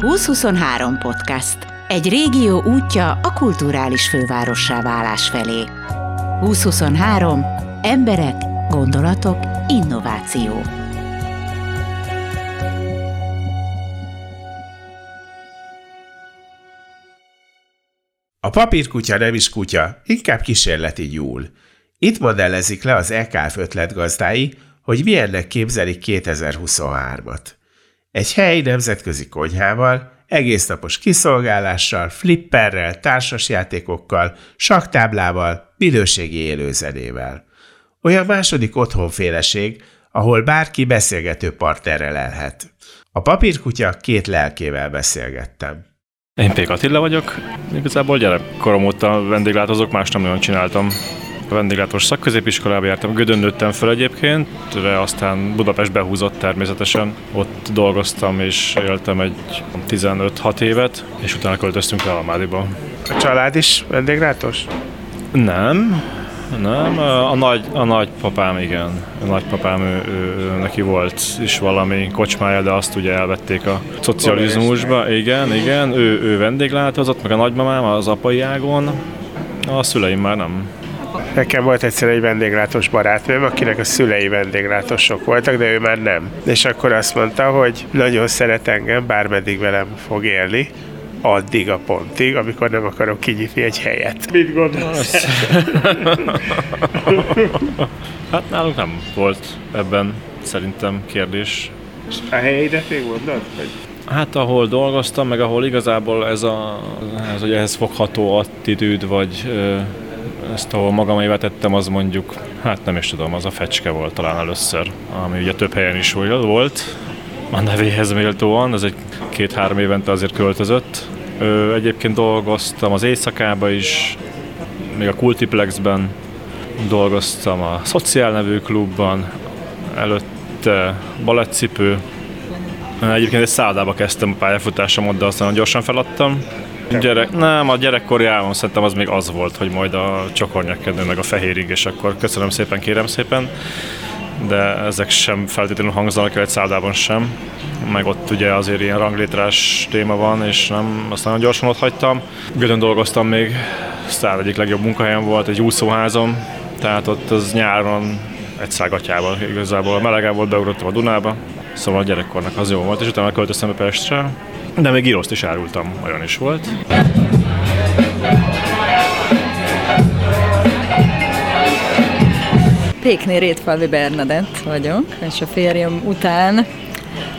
2023 podcast. Egy régió útja a kulturális fővárossá válás felé. 2023. Emberek, gondolatok, innováció. A papírkutya nem is kutya, inkább kísérleti nyúl. Itt modellezik le az EKF ötletgazdái, hogy milyennek képzelik 2023-at. Egy helyi nemzetközi konyhával, egésznapos kiszolgálással, flipperrel, társasjátékokkal, saktáblával, minőségi élőzenével. Olyan második otthonféleség, ahol bárki beszélgető partnerrel elhet. A papírkutya két lelkével beszélgettem. Én Pék Attila vagyok. Igazából gyerekkorom óta vendéglátozok, más nem nagyon csináltam. A vendéglátós szakközépiskolába jártam, Gödön nőttem fel egyébként, de aztán Budapest behúzott természetesen. Ott dolgoztam és éltem egy 15-6 évet, és utána költöztünk le Almádiba. A család is vendéglátós? Nem, nem, a, nagy, a nagypapám igen. A nagypapám, ő, ő, neki volt is valami kocsmája, de azt ugye elvették a szocializmusba. Igen, igen, ő, ő vendéglátozott, meg a nagymamám az apai ágon, a szüleim már nem. Nekem volt egyszer egy vendéglátós barátnőm, akinek a szülei vendéglátósok voltak, de ő már nem. És akkor azt mondta, hogy nagyon szeret engem, bármeddig velem fog élni, addig a pontig, amikor nem akarok kinyitni egy helyet. Mit gondolsz? hát nálunk nem volt ebben szerintem kérdés. A helyidet még mondod? Hogy... Hát ahol dolgoztam, meg ahol igazából ez a, ez, hogy ehhez fogható attitűd, vagy ö, ezt ahol magam tettem, az mondjuk, hát nem is tudom, az a fecske volt talán először, ami ugye több helyen is volt, a nevéhez méltóan, ez egy két-három évente azért költözött. Ö, egyébként dolgoztam az éjszakába is, még a Kultiplexben dolgoztam a Szociál nevű klubban, előtte balettcipő. Egyébként egy szálládába kezdtem a pályafutásomat, de aztán gyorsan feladtam. Gyerek, nem, a gyerekkori álmom szerintem az még az volt, hogy majd a csokornyakkedő meg a fehérig, és akkor köszönöm szépen, kérem szépen. De ezek sem feltétlenül hangzanak el egy szállában sem. Meg ott ugye azért ilyen ranglétrás téma van, és nem, azt nagyon gyorsan ott hagytam. Gödön dolgoztam még, száll egyik legjobb munkahelyem volt, egy úszóházom, tehát ott az nyáron egy szágatjával igazából melegebb volt, beugrottam a Dunába, szóval a gyerekkornak az jó volt, és utána költöztem be Pestre, de még írószt is árultam, olyan is volt. Pékné Rétfalvi Bernadett vagyok, és a férjem után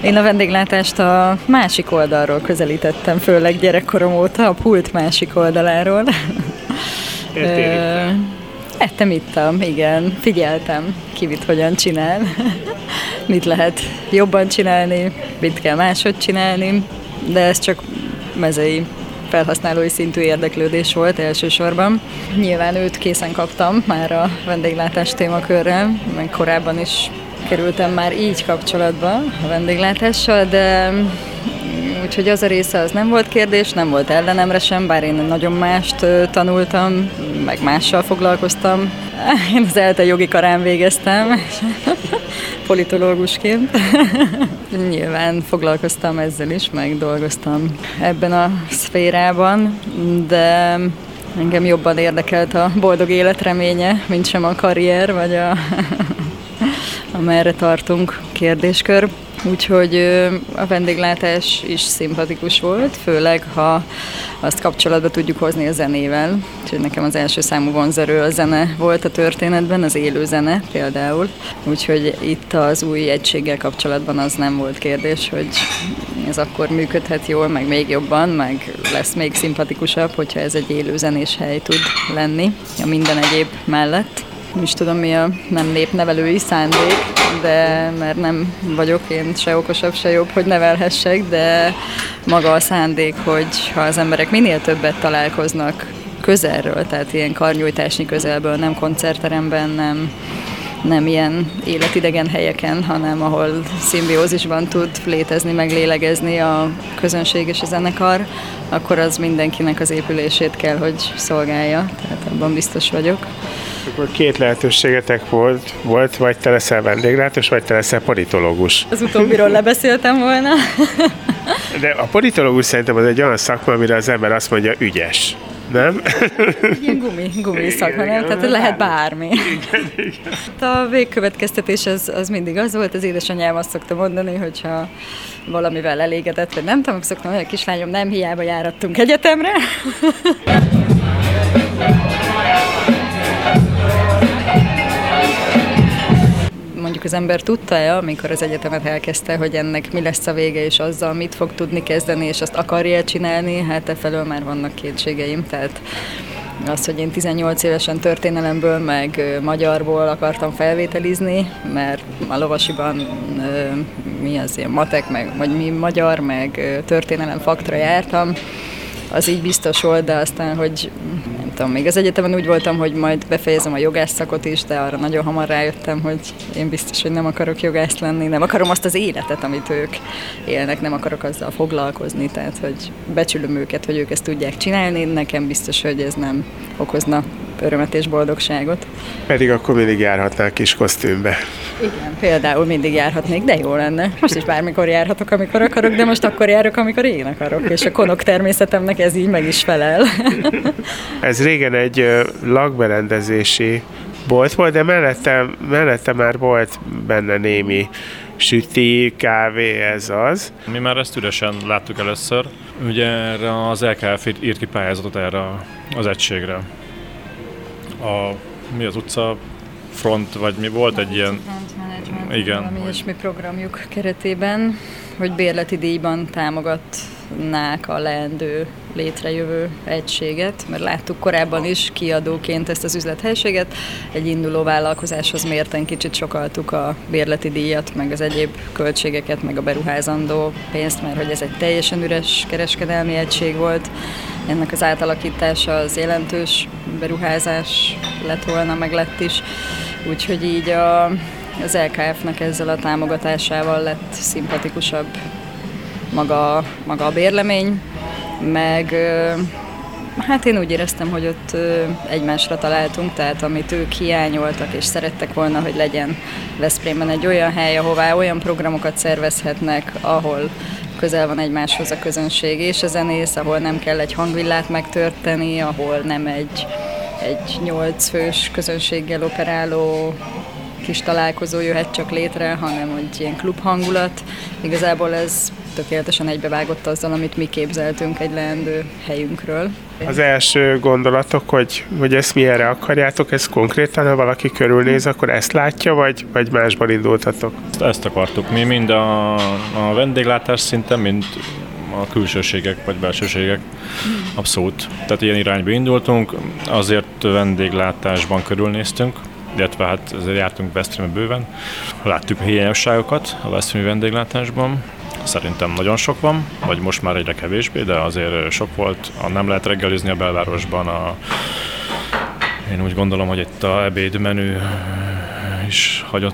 én a vendéglátást a másik oldalról közelítettem, főleg gyerekkorom óta, a pult másik oldaláról. Ettem, ittam, igen, figyeltem, ki mit hogyan csinál, mit lehet jobban csinálni, mit kell máshogy csinálni, de ez csak mezei felhasználói szintű érdeklődés volt elsősorban. Nyilván őt készen kaptam már a vendéglátás témakörrel, meg korábban is kerültem már így kapcsolatba a vendéglátással, de úgyhogy az a része az nem volt kérdés, nem volt ellenemre sem, bár én nagyon mást tanultam, meg mással foglalkoztam. Én az ELTE jogi karán végeztem, politológusként. Nyilván foglalkoztam ezzel is, meg dolgoztam ebben a szférában, de engem jobban érdekelt a boldog életreménye, mint sem a karrier, vagy a, amerre tartunk kérdéskör. Úgyhogy a vendéglátás is szimpatikus volt, főleg ha azt kapcsolatba tudjuk hozni a zenével. Úgyhogy nekem az első számú vonzerő a zene volt a történetben, az élő zene például. Úgyhogy itt az új egységgel kapcsolatban az nem volt kérdés, hogy ez akkor működhet jól, meg még jobban, meg lesz még szimpatikusabb, hogyha ez egy élő zenés hely tud lenni a minden egyéb mellett nem is tudom mi a nem népnevelői szándék, de mert nem vagyok én se okosabb, se jobb, hogy nevelhessek, de maga a szándék, hogy ha az emberek minél többet találkoznak közelről, tehát ilyen karnyújtásnyi közelből, nem koncertteremben, nem, nem ilyen életidegen helyeken, hanem ahol szimbiózisban tud létezni, meg lélegezni a közönség és a zenekar, akkor az mindenkinek az épülését kell, hogy szolgálja, tehát abban biztos vagyok. Akkor két lehetőségetek volt, volt, vagy te leszel vendéglátós, vagy te leszel politológus. Az utóbbiról lebeszéltem volna. De a politológus szerintem az egy olyan szakma, amire az ember azt mondja, ügyes. Nem? Ilyen gumi, gumi szakma, nem? Tehát lehet bármi. Igen, igen. A végkövetkeztetés az, az mindig az volt, az édesanyám azt szokta mondani, hogyha valamivel elégedett, vagy nem tudom, szoktam, hogy a kislányom nem hiába járattunk egyetemre. Mondjuk az ember tudta-e, amikor az egyetemet elkezdte, hogy ennek mi lesz a vége, és azzal mit fog tudni kezdeni, és azt akarja csinálni, hát e felől már vannak kétségeim, tehát az, hogy én 18 évesen történelemből, meg magyarból akartam felvételizni, mert a lovasiban mi az ilyen matek, meg, vagy mi magyar, meg történelem faktra jártam, az így biztos volt, de aztán, hogy tudom, még az egyetemen úgy voltam, hogy majd befejezem a jogász szakot is, de arra nagyon hamar rájöttem, hogy én biztos, hogy nem akarok jogász lenni, nem akarom azt az életet, amit ők élnek, nem akarok azzal foglalkozni, tehát hogy becsülöm őket, hogy ők ezt tudják csinálni, nekem biztos, hogy ez nem okozna örömet és boldogságot. Pedig akkor mindig járhatnál kis kosztümbe. Igen, például mindig járhatnék, de jó lenne. Most is bármikor járhatok, amikor akarok, de most akkor járok, amikor én akarok, és a konok természetemnek ez így meg is felel. ez régen egy lakberendezési bolt volt, de mellette, mellette már volt benne némi süti, kávé, ez az. Mi már ezt üresen láttuk először. Ugye erre az LKF írt ki pályázatot erre az egységre a, mi az utca front, vagy mi volt egy ilyen... Igen. Valami ilyesmi programjuk keretében, hogy bérleti díjban támogatnák a leendő létrejövő egységet, mert láttuk korábban is kiadóként ezt az üzlethelységet, egy induló vállalkozáshoz mérten kicsit sokaltuk a bérleti díjat, meg az egyéb költségeket, meg a beruházandó pénzt, mert hogy ez egy teljesen üres kereskedelmi egység volt. Ennek az átalakítása az jelentős beruházás lett volna, meg lett is. Úgyhogy így a, az LKF-nek ezzel a támogatásával lett szimpatikusabb maga, maga a bérlemény, meg hát én úgy éreztem, hogy ott egymásra találtunk, tehát amit ők hiányoltak és szerettek volna, hogy legyen Veszprémben egy olyan hely, ahová olyan programokat szervezhetnek, ahol közel van egymáshoz a közönség és a zenész, ahol nem kell egy hangvillát megtörteni, ahol nem egy, egy nyolc fős közönséggel operáló kis találkozó jöhet csak létre, hanem egy ilyen klub hangulat. Igazából ez tökéletesen egybevágott azzal, amit mi képzeltünk egy leendő helyünkről. Az első gondolatok, hogy, hogy ezt mi erre akarjátok, ez konkrétan, ha valaki körülnéz, akkor ezt látja, vagy, vagy másból indultatok? Ezt, akartuk. Mi mind a, a vendéglátás szinten, mind a külsőségek vagy belsőségek. Abszolút. Tehát ilyen irányba indultunk, azért vendéglátásban körülnéztünk, illetve hát ezért jártunk Veszprémbe bőven. Láttuk a hiányosságokat a Veszprémi vendéglátásban, Szerintem nagyon sok van, vagy most már egyre kevésbé, de azért sok volt. A nem lehet reggelizni a belvárosban, a, én úgy gondolom, hogy itt a ebédmenü is hagyott.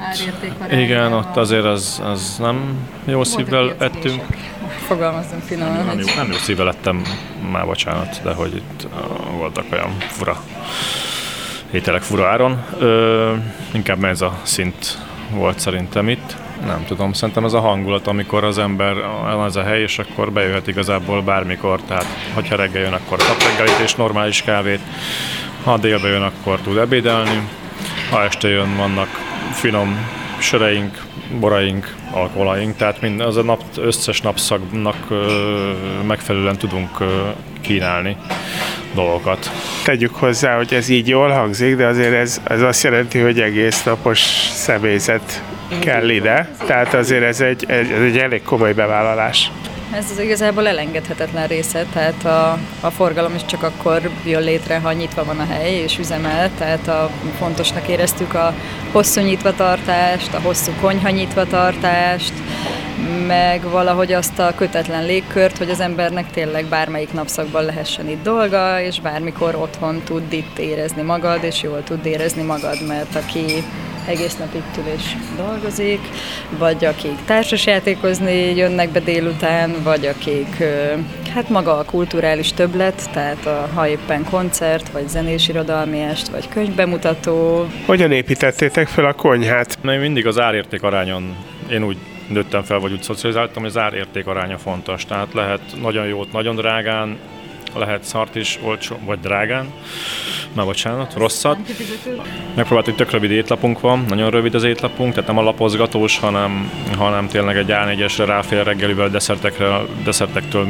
Igen, ott azért az, az nem jó szívvel ettünk. Fogalmazom finoman. Nem, jó, nem jó szívvel ettem, már bocsánat, de hogy itt voltak olyan fura ételek fura áron. Ö, inkább ez a szint volt szerintem itt. Nem tudom, szerintem ez a hangulat, amikor az ember el az a hely, és akkor bejöhet igazából bármikor, tehát hogyha reggel jön, akkor kap reggelit és normális kávét, ha délbe jön, akkor tud ebédelni, ha este jön, vannak finom söreink, boraink, alkoholaink, tehát mind, az a nap, összes napszaknak megfelelően tudunk kínálni dolgokat. Tegyük hozzá, hogy ez így jól hangzik, de azért ez, ez azt jelenti, hogy egész napos személyzet kell ide, tehát azért ez egy, ez egy elég komoly bevállalás. Ez az igazából elengedhetetlen része, tehát a, a forgalom is csak akkor jön létre, ha nyitva van a hely és üzemel, tehát a, fontosnak éreztük a hosszú nyitvatartást, a hosszú konyha nyitvatartást, meg valahogy azt a kötetlen légkört, hogy az embernek tényleg bármelyik napszakban lehessen itt dolga, és bármikor otthon tud itt érezni magad, és jól tud érezni magad, mert aki egész nap itt ül és dolgozik, vagy akik társasjátékozni jönnek be délután, vagy akik Hát maga a kulturális többlet, tehát a, ha éppen koncert, vagy zenés irodalmi est, vagy könyvbemutató. Hogyan építettétek fel a konyhát? Még mindig az árérték arányon én úgy nőttem fel, vagy úgy szocializáltam, hogy az árérték aránya fontos. Tehát lehet nagyon jót, nagyon drágán, lehet szart is olcsó, vagy drágán, már bocsánat, rosszat. Megpróbáltuk, tök rövid étlapunk van, nagyon rövid az étlapunk, tehát nem a lapozgatós, hanem, hanem tényleg egy A4-esre ráfér reggelivel, desszertekre, desszertektől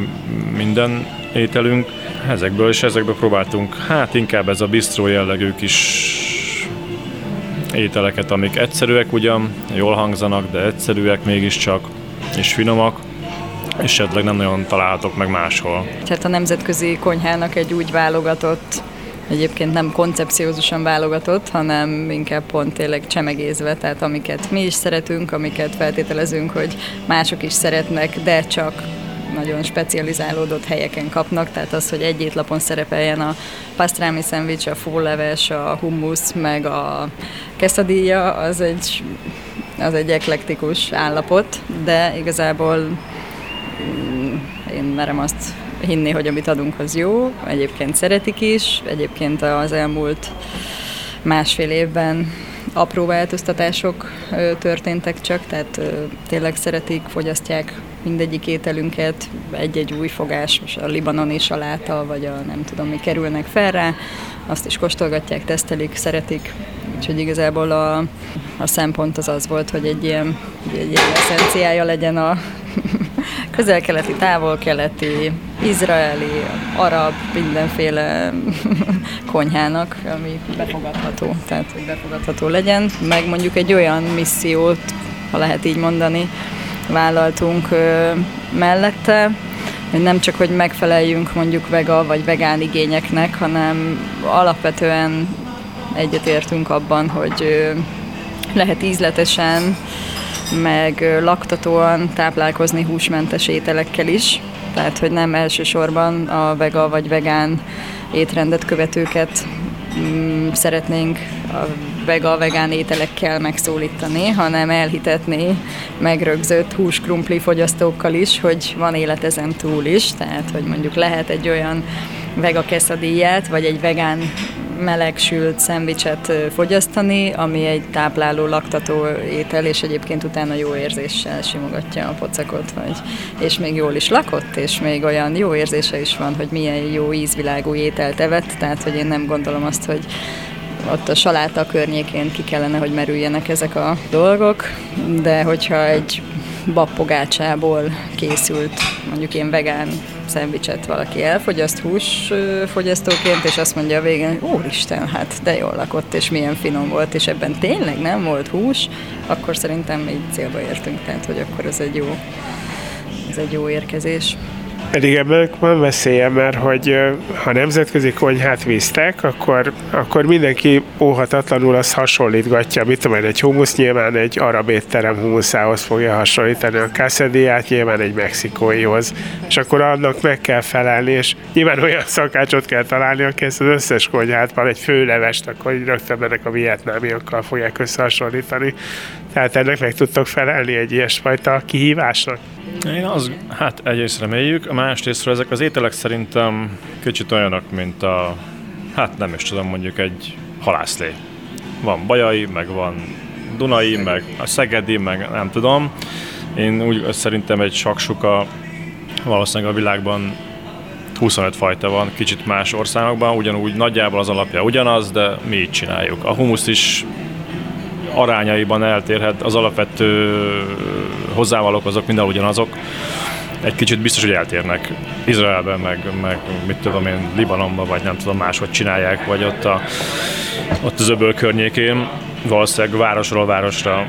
minden ételünk. Ezekből és ezekből próbáltunk, hát inkább ez a bistró jellegű kis ételeket, amik egyszerűek ugyan, jól hangzanak, de egyszerűek mégiscsak, és finomak, esetleg nem nagyon találhatok meg máshol. Tehát a nemzetközi konyhának egy úgy válogatott egyébként nem koncepciózusan válogatott, hanem inkább pont tényleg csemegézve, tehát amiket mi is szeretünk, amiket feltételezünk, hogy mások is szeretnek, de csak nagyon specializálódott helyeken kapnak, tehát az, hogy egy étlapon szerepeljen a pastrami szendvics, a fóleves, a hummus, meg a quesadilla, az egy, az egy eklektikus állapot, de igazából én merem azt hinni, hogy amit adunk, az jó. Egyébként szeretik is, egyébként az elmúlt másfél évben apró változtatások történtek csak, tehát tényleg szeretik, fogyasztják mindegyik ételünket, egy-egy új fogás, most a libanoni saláta, vagy a nem tudom mi kerülnek fel rá, azt is kóstolgatják, tesztelik, szeretik, úgyhogy igazából a, a szempont az az volt, hogy egy ilyen, egy ilyen eszenciája legyen a közel-keleti, távol-keleti, izraeli, arab, mindenféle konyhának, ami befogadható, tehát hogy befogadható legyen, meg mondjuk egy olyan missziót, ha lehet így mondani, vállaltunk mellette, hogy nem csak, hogy megfeleljünk mondjuk vega vagy vegán igényeknek, hanem alapvetően egyetértünk abban, hogy lehet ízletesen, meg laktatóan táplálkozni húsmentes ételekkel is, tehát hogy nem elsősorban a vega vagy vegán étrendet követőket mm, szeretnénk a vega, vegán ételekkel megszólítani, hanem elhitetni megrögzött húskrumpli fogyasztókkal is, hogy van élet ezen túl is, tehát hogy mondjuk lehet egy olyan vega keszadíját, vagy egy vegán melegsült szendvicset fogyasztani, ami egy tápláló, laktató étel, és egyébként utána jó érzéssel simogatja a pocakot, vagy, és még jól is lakott, és még olyan jó érzése is van, hogy milyen jó ízvilágú ételt evett, tehát hogy én nem gondolom azt, hogy ott a saláta környékén ki kellene, hogy merüljenek ezek a dolgok, de hogyha egy babpogácsából készült, mondjuk én vegán szendvicset valaki elfogyaszt húsfogyasztóként, és azt mondja a végén, hogy úristen, hát de jól lakott, és milyen finom volt, és ebben tényleg nem volt hús, akkor szerintem így célba értünk, tehát hogy akkor ez egy jó, ez egy jó érkezés. Pedig ebben van veszélye, mert hogy ha nemzetközi konyhát visztek, akkor, akkor mindenki óhatatlanul azt hasonlítgatja. Mit tudom egy humusz nyilván egy arab étterem humuszához fogja hasonlítani, a quesadillát nyilván egy mexikóihoz. És akkor annak meg kell felelni, és nyilván olyan szakácsot kell találni, aki ezt az összes konyhát van, egy főlevest, akkor rögtön ennek a vietnámiakkal fogják összehasonlítani. Tehát ennek meg tudtok felelni egy ilyesfajta kihívásnak. Én az, hát egyrészt reméljük, a másrésztről ezek az ételek szerintem kicsit olyanok, mint a, hát nem is tudom, mondjuk egy halászlé. Van bajai, meg van Dunai, meg a Szegedi, meg nem tudom. Én úgy szerintem egy saksuka valószínűleg a világban 25 fajta van, kicsit más országokban, ugyanúgy nagyjából az alapja ugyanaz, de mi így csináljuk. A humusz is arányaiban eltérhet, az alapvető hozzávalók azok mindenhol ugyanazok. Egy kicsit biztos, hogy eltérnek. Izraelben, meg, meg mit tudom én, Libanonban, vagy nem tudom, máshogy csinálják, vagy ott, a, ott az öböl környékén, valószínűleg városról városra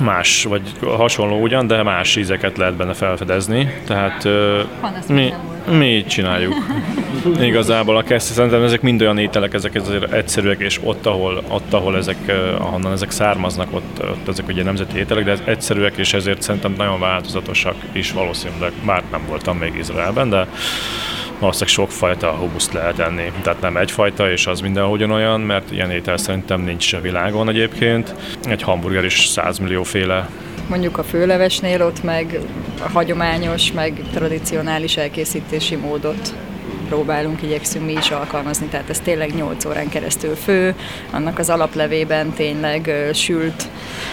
más, vagy hasonló ugyan, de más ízeket lehet benne felfedezni. Tehát mi, mi így csináljuk. Igazából a kezd, szerintem ezek mind olyan ételek, ezek azért egyszerűek, és ott, ahol, ott, ahol ezek, ahonnan ezek származnak, ott, ott ezek ugye nemzeti ételek, de egyszerűek, és ezért szerintem nagyon változatosak is valószínűleg, bár nem voltam még Izraelben, de valószínűleg sokfajta humuszt lehet enni. Tehát nem egyfajta, és az mindenhol ugyanolyan, mert ilyen étel szerintem nincs a világon egyébként. Egy hamburger is 100 millió féle mondjuk a főlevesnél ott meg a hagyományos, meg tradicionális elkészítési módot próbálunk, igyekszünk mi is alkalmazni, tehát ez tényleg 8 órán keresztül fő, annak az alaplevében tényleg sült,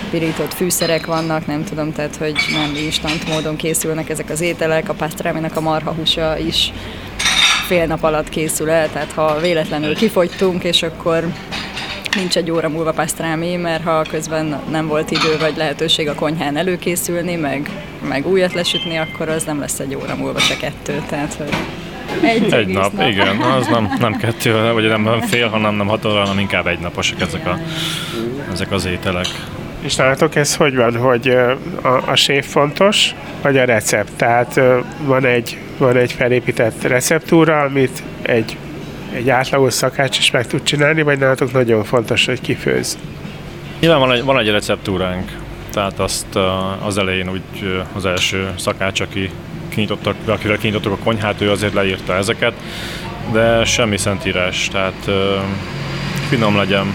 pirított fűszerek vannak, nem tudom, tehát hogy nem instant módon készülnek ezek az ételek, a pastraminak a marhahúsa is fél nap alatt készül el, tehát ha véletlenül kifogytunk, és akkor nincs egy óra múlva pasztrámi, mert ha közben nem volt idő vagy lehetőség a konyhán előkészülni, meg, meg újat lesütni, akkor az nem lesz egy óra múlva se kettő. Tehát, hogy egy, egy nap, nap, igen, az nem, nem kettő, vagy nem fél, hanem nem hat óra, hanem inkább egy naposak ezek, a, ezek az ételek. És nálatok ez hogy van, hogy a, a séf fontos, vagy a recept? Tehát van egy, van egy felépített receptúra, amit egy egy átlagos szakács is meg tud csinálni, vagy nálatok nagyon fontos, hogy kifőz? Nyilván van egy, van egy receptúránk, tehát azt az elején úgy az első szakács, aki kinyitottak, akivel kinyitottuk a konyhát, ő azért leírta ezeket, de semmi szentírás, tehát finom legyen.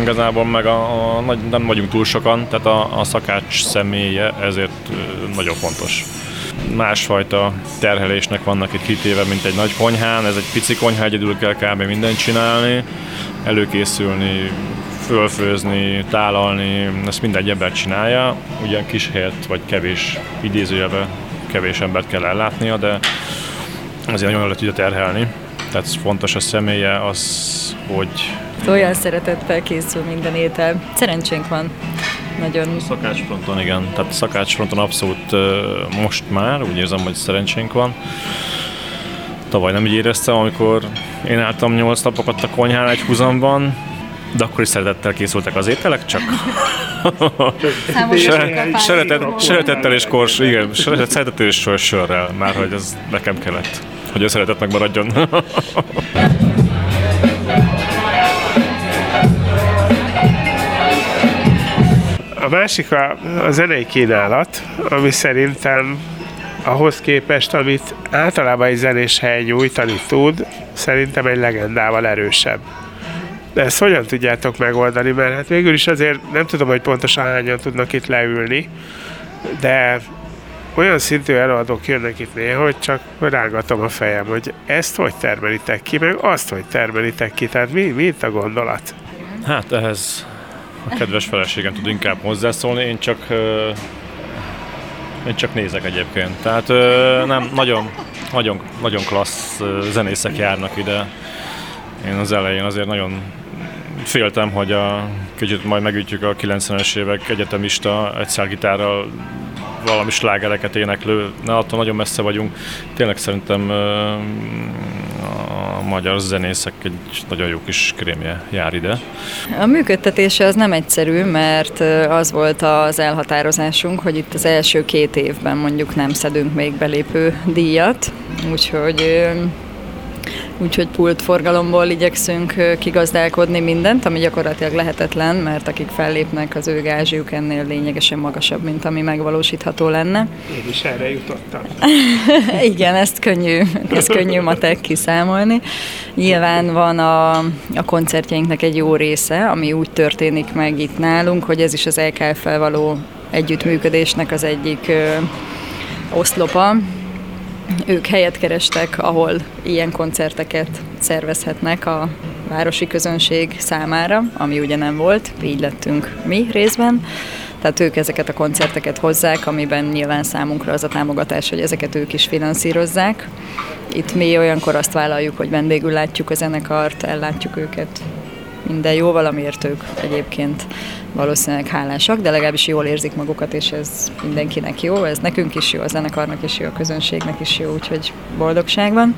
Igazából meg a, a, nem vagyunk túl sokan, tehát a, a szakács személye ezért nagyon fontos másfajta terhelésnek vannak itt kitéve, mint egy nagy konyhán. Ez egy pici konyha, egyedül kell kb. mindent csinálni, előkészülni, fölfőzni, tálalni, ezt mindegy ember csinálja. Ugyan kis helyet vagy kevés idézőjebe kevés embert kell ellátnia, de azért nagyon le tudja terhelni. Tehát fontos a személye az, hogy... Olyan szeretettel készül minden étel. Szerencsénk van nagyon... Szakácsfronton igen, tehát szakácsfronton abszolút most már úgy érzem, hogy szerencsénk van. Tavaly nem így éreztem, amikor én álltam 8 napokat a konyhán egy húzamban, de akkor is szeretettel készültek az ételek, csak szeretet, szeretettel és kors, igen, szeretettel és sörrel, már hogy ez nekem kellett, hogy a szeretet megmaradjon. A másik a, a zenei kínálat, ami szerintem ahhoz képest, amit általában egy zenés hely nyújtani tud, szerintem egy legendával erősebb. De ezt hogyan tudjátok megoldani, mert hát végül is azért nem tudom, hogy pontosan hányan tudnak itt leülni, de olyan szintű előadók jönnek itt néha, hogy csak rángatom a fejem, hogy ezt hogy termelitek ki, meg azt hogy termelitek ki, tehát mi, mi itt a gondolat? Hát ehhez a kedves feleségem tud inkább hozzászólni, én csak én csak nézek egyébként. Tehát nem, nagyon, nagyon, nagyon klassz zenészek járnak ide. Én az elején azért nagyon féltem, hogy a, kicsit majd megütjük a 90-es évek egyetemista egyszergitárral valami slágereket éneklő, ne attól nagyon messze vagyunk. Tényleg szerintem a magyar zenészek egy nagyon jó kis krémje jár ide. A működtetése az nem egyszerű, mert az volt az elhatározásunk, hogy itt az első két évben mondjuk nem szedünk még belépő díjat, úgyhogy úgyhogy pult forgalomból igyekszünk kigazdálkodni mindent, ami gyakorlatilag lehetetlen, mert akik fellépnek, az ő gázsiuk ennél lényegesen magasabb, mint ami megvalósítható lenne. Én is erre jutottam. Igen, ezt könnyű, ezt könnyű matek kiszámolni. Nyilván van a, a koncertjeinknek egy jó része, ami úgy történik meg itt nálunk, hogy ez is az LKF-fel való együttműködésnek az egyik ö, oszlopa, ők helyet kerestek, ahol ilyen koncerteket szervezhetnek a városi közönség számára, ami ugye nem volt, így lettünk mi részben. Tehát ők ezeket a koncerteket hozzák, amiben nyilván számunkra az a támogatás, hogy ezeket ők is finanszírozzák. Itt mi olyankor azt vállaljuk, hogy vendégül látjuk a zenekart, ellátjuk őket minden jó, valamiért ők egyébként valószínűleg hálásak, de legalábbis jól érzik magukat, és ez mindenkinek jó, ez nekünk is jó, a zenekarnak is jó, a közönségnek is jó, úgyhogy boldogság van.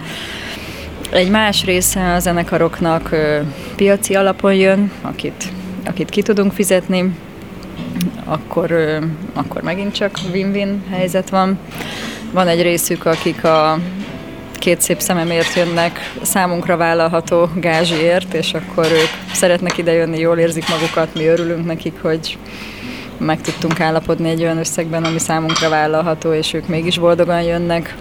Egy más része a zenekaroknak ö, piaci alapon jön, akit, akit ki tudunk fizetni, akkor, ö, akkor megint csak win-win helyzet van. Van egy részük, akik a két szép szememért jönnek számunkra vállalható gázsiért, és akkor ők szeretnek idejönni, jól érzik magukat, mi örülünk nekik, hogy meg tudtunk állapodni egy olyan összegben, ami számunkra vállalható, és ők mégis boldogan jönnek.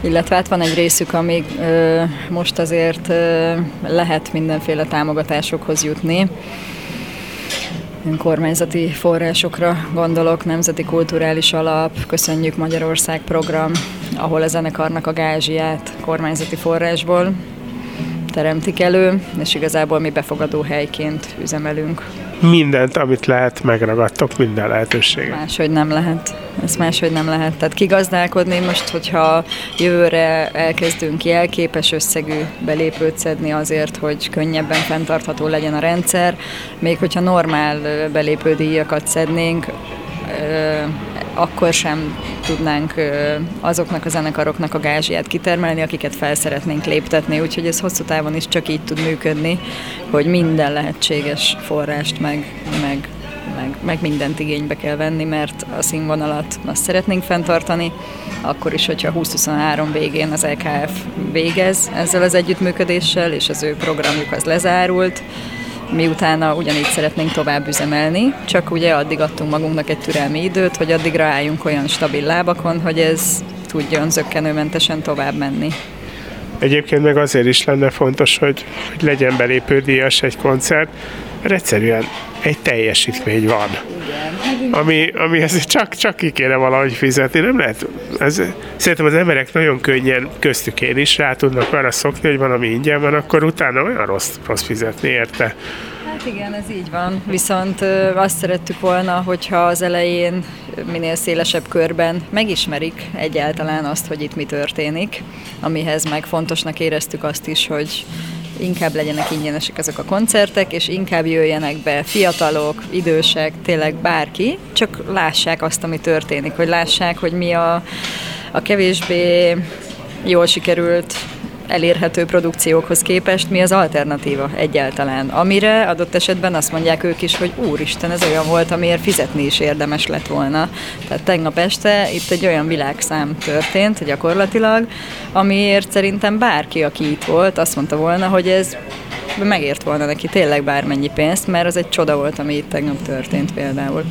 Illetve hát van egy részük, amíg ö, most azért ö, lehet mindenféle támogatásokhoz jutni. kormányzati forrásokra gondolok, Nemzeti Kulturális Alap, Köszönjük Magyarország program, ahol a zenekarnak a gázsiát kormányzati forrásból teremtik elő, és igazából mi befogadó helyként üzemelünk. Mindent, amit lehet, megragadtok, minden lehetőséget. Máshogy nem lehet. Ez máshogy nem lehet. Tehát kigazdálkodni most, hogyha jövőre elkezdünk jelképes összegű belépőt szedni azért, hogy könnyebben fenntartható legyen a rendszer, még hogyha normál belépődíjakat szednénk, akkor sem tudnánk azoknak a zenekaroknak a gázsiát kitermelni, akiket fel szeretnénk léptetni, úgyhogy ez hosszú távon is csak így tud működni, hogy minden lehetséges forrást meg, meg, meg, meg mindent igénybe kell venni, mert a színvonalat azt szeretnénk fenntartani, akkor is, hogyha 2023 végén az LKF végez ezzel az együttműködéssel, és az ő programjuk az lezárult, mi utána ugyanígy szeretnénk tovább üzemelni, csak ugye addig adtunk magunknak egy türelmi időt, hogy addig ráálljunk olyan stabil lábakon, hogy ez tudjon zöggenőmentesen tovább menni. Egyébként meg azért is lenne fontos, hogy, hogy legyen belépődíjas egy koncert, mert egyszerűen egy teljesítmény van. Ami, ami ezt csak, csak ki kéne valahogy fizetni, nem lehet. Ez, szerintem az emberek nagyon könnyen, köztük én is rá tudnak arra szokni, hogy van, ami ingyen van, akkor utána olyan rossz, rossz fizetni érte. Hát igen, ez így van. Viszont azt szerettük volna, hogyha az elején minél szélesebb körben megismerik egyáltalán azt, hogy itt mi történik, amihez meg fontosnak éreztük azt is, hogy inkább legyenek ingyenesek ezek a koncertek, és inkább jöjjenek be fiatalok, idősek, tényleg bárki, csak lássák azt, ami történik, hogy lássák, hogy mi a, a kevésbé jól sikerült elérhető produkciókhoz képest mi az alternatíva egyáltalán, amire adott esetben azt mondják ők is, hogy úristen, ez olyan volt, amiért fizetni is érdemes lett volna. Tehát tegnap este itt egy olyan világszám történt gyakorlatilag, amiért szerintem bárki, aki itt volt, azt mondta volna, hogy ez megért volna neki tényleg bármennyi pénzt, mert az egy csoda volt, ami itt tegnap történt például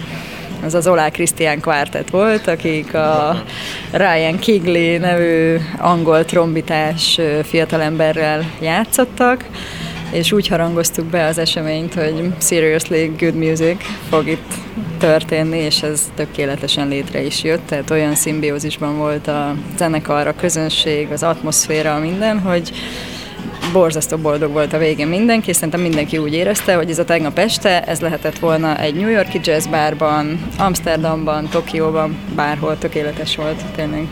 az az Olá Krisztián kvártet volt, akik a Ryan Kigley nevű angol trombitás fiatalemberrel játszottak, és úgy harangoztuk be az eseményt, hogy seriously good music fog itt történni, és ez tökéletesen létre is jött, tehát olyan szimbiózisban volt a zenekar, a közönség, az atmoszféra, minden, hogy borzasztó boldog volt a végén mindenki, szerintem mindenki úgy érezte, hogy ez a tegnap este, ez lehetett volna egy New Yorki jazzbárban, Amsterdamban, Tokióban, bárhol tökéletes volt, tényleg.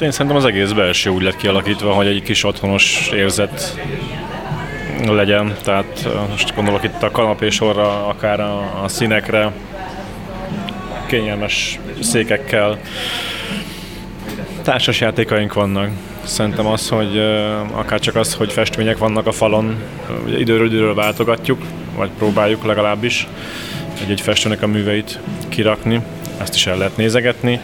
Én szerintem az egész belső úgy lett kialakítva, hogy egy kis otthonos érzet legyen, tehát most gondolok itt a kanapésorra, akár a, a színekre, kényelmes székekkel. Társas játékaink vannak. Szerintem az, hogy akár csak az, hogy festmények vannak a falon, időről időről váltogatjuk, vagy próbáljuk legalábbis egy-egy festőnek a műveit kirakni, ezt is el lehet nézegetni.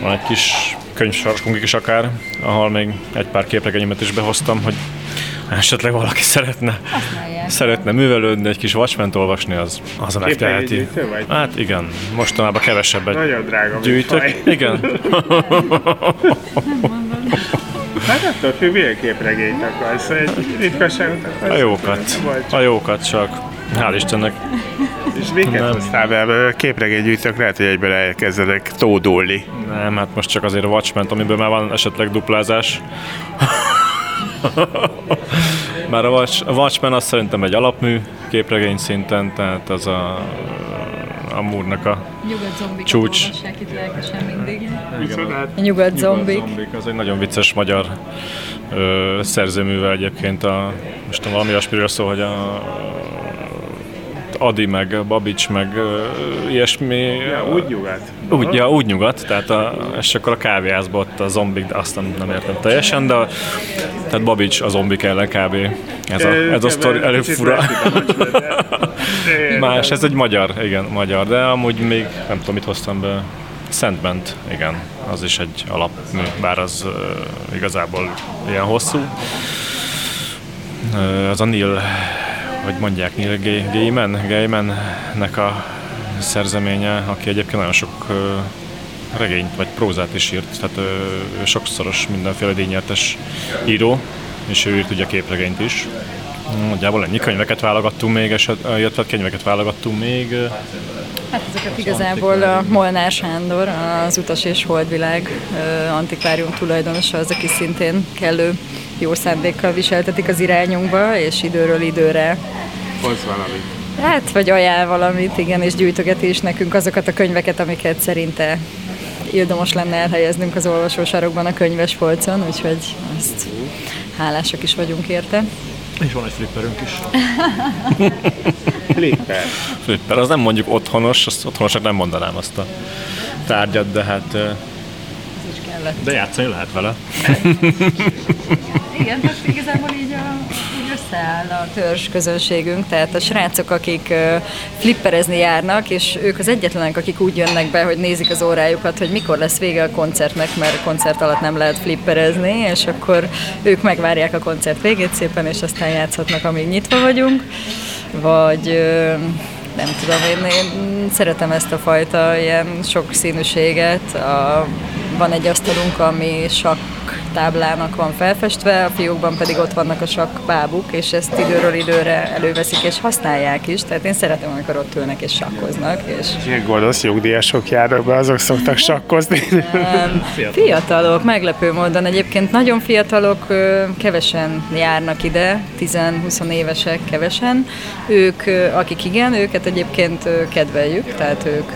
Van egy kis könyvsarkunk is akár, ahol még egy pár képregényemet is behoztam, hogy esetleg valaki szeretne, szeretne művelődni, egy kis watchmen olvasni, az, az a megteheti. Hát igen, mostanában kevesebbet Nagyon drága gyűjtök. Igen. Hát attól függ, milyen képregényt akarsz. Egy ritkaságot akarsz. A jókat. A jókat csak. Hál' Istennek. És miket hoztál be? Képregénygyűjtők lehet, hogy egyből elkezdenek tódulni. Nem, hát most csak azért a watchmen amiből már van esetleg duplázás. Már a, Watch, a Watchmen az szerintem egy alapmű képregény szinten, tehát az a, a Moore-nak a Nyugodt zombik Csúcs. itt lelkesen mindig. Micsodát? Nyugodt zombik. zombik. Az egy nagyon vicces magyar ö, szerzőműve egyébként. A, most tudom, valami olyasmiről szól, hogy a Adi, meg Babics, meg ö, ilyesmi. Ja, úgy nyugat. Úgy, ja, úgy nyugat, tehát a, és akkor a kávéházban ott a zombik, de azt nem, nem értem teljesen, de a, tehát Babics a zombik ellen kb. Ez a, ez a sztori elég fura. Más, ez egy magyar, igen, magyar, de amúgy még nem tudom, mit hoztam be. Szentment, igen, az is egy alapmű, bár az uh, igazából ilyen hosszú. Uh, az a Neil, hogy mondják, Neil Gaiman, Gaiman-nek a szerzeménye, aki egyébként nagyon sok regényt vagy prózát is írt, tehát ő sokszoros mindenféle díjnyertes író, és ő írt ugye képregényt is. Nagyjából ennyi könyveket válogattunk még, eset, illetve könyveket válogattunk még. Hát ezeket igazából a Molnár Sándor, az Utas és Holdvilág antikvárium tulajdonosa, az, aki szintén kellő jó szándékkal viseltetik az irányunkba, és időről időre Hoz valamit. Hát, vagy ajánl valamit, igen, és gyűjtögeti is nekünk azokat a könyveket, amiket szerinte érdemes lenne elhelyeznünk az olvasósarokban a könyves polcon, úgyhogy azt hálásak is vagyunk érte. És van egy flipperünk is. Flipper. Flipper, az nem mondjuk otthonos, azt otthonosnak nem mondanám azt a tárgyat, de hát... Kellett. De játszani lehet vele. Igen, tehát igazából így, a, így összeáll a törzs közönségünk, tehát a srácok, akik flipperezni járnak, és ők az egyetlenek, akik úgy jönnek be, hogy nézik az órájukat, hogy mikor lesz vége a koncertnek, mert a koncert alatt nem lehet flipperezni, és akkor ők megvárják a koncert végét szépen, és aztán játszhatnak, amíg nyitva vagyunk. Vagy nem tudom, én, én szeretem ezt a fajta ilyen sok színűséget. A, van egy asztalunk, ami sakk táblának van felfestve, a fiókban pedig ott vannak a sakkbábuk, és ezt időről időre előveszik és használják is, tehát én szeretem, amikor ott ülnek és sakkoznak. És... Ilyen gonosz nyugdíjasok járnak be, azok szoktak sakkozni. Fiatalok, meglepő módon. Egyébként nagyon fiatalok, kevesen járnak ide, 10-20 évesek kevesen. Ők, akik igen, őket egyébként kedveljük, tehát ők,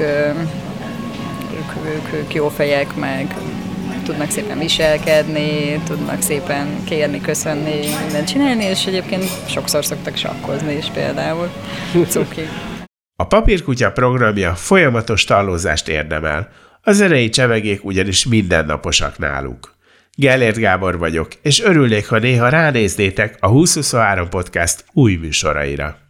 ők, ők jó fejek, meg tudnak szépen viselkedni, tudnak szépen kérni, köszönni, mindent csinálni, és egyébként sokszor szoktak sakkozni is például. Cuki. A papírkutya programja folyamatos tallózást érdemel. Az erei csevegék ugyanis mindennaposak náluk. Gellért Gábor vagyok, és örülnék, ha néha ránéznétek a 2023 podcast új műsoraira.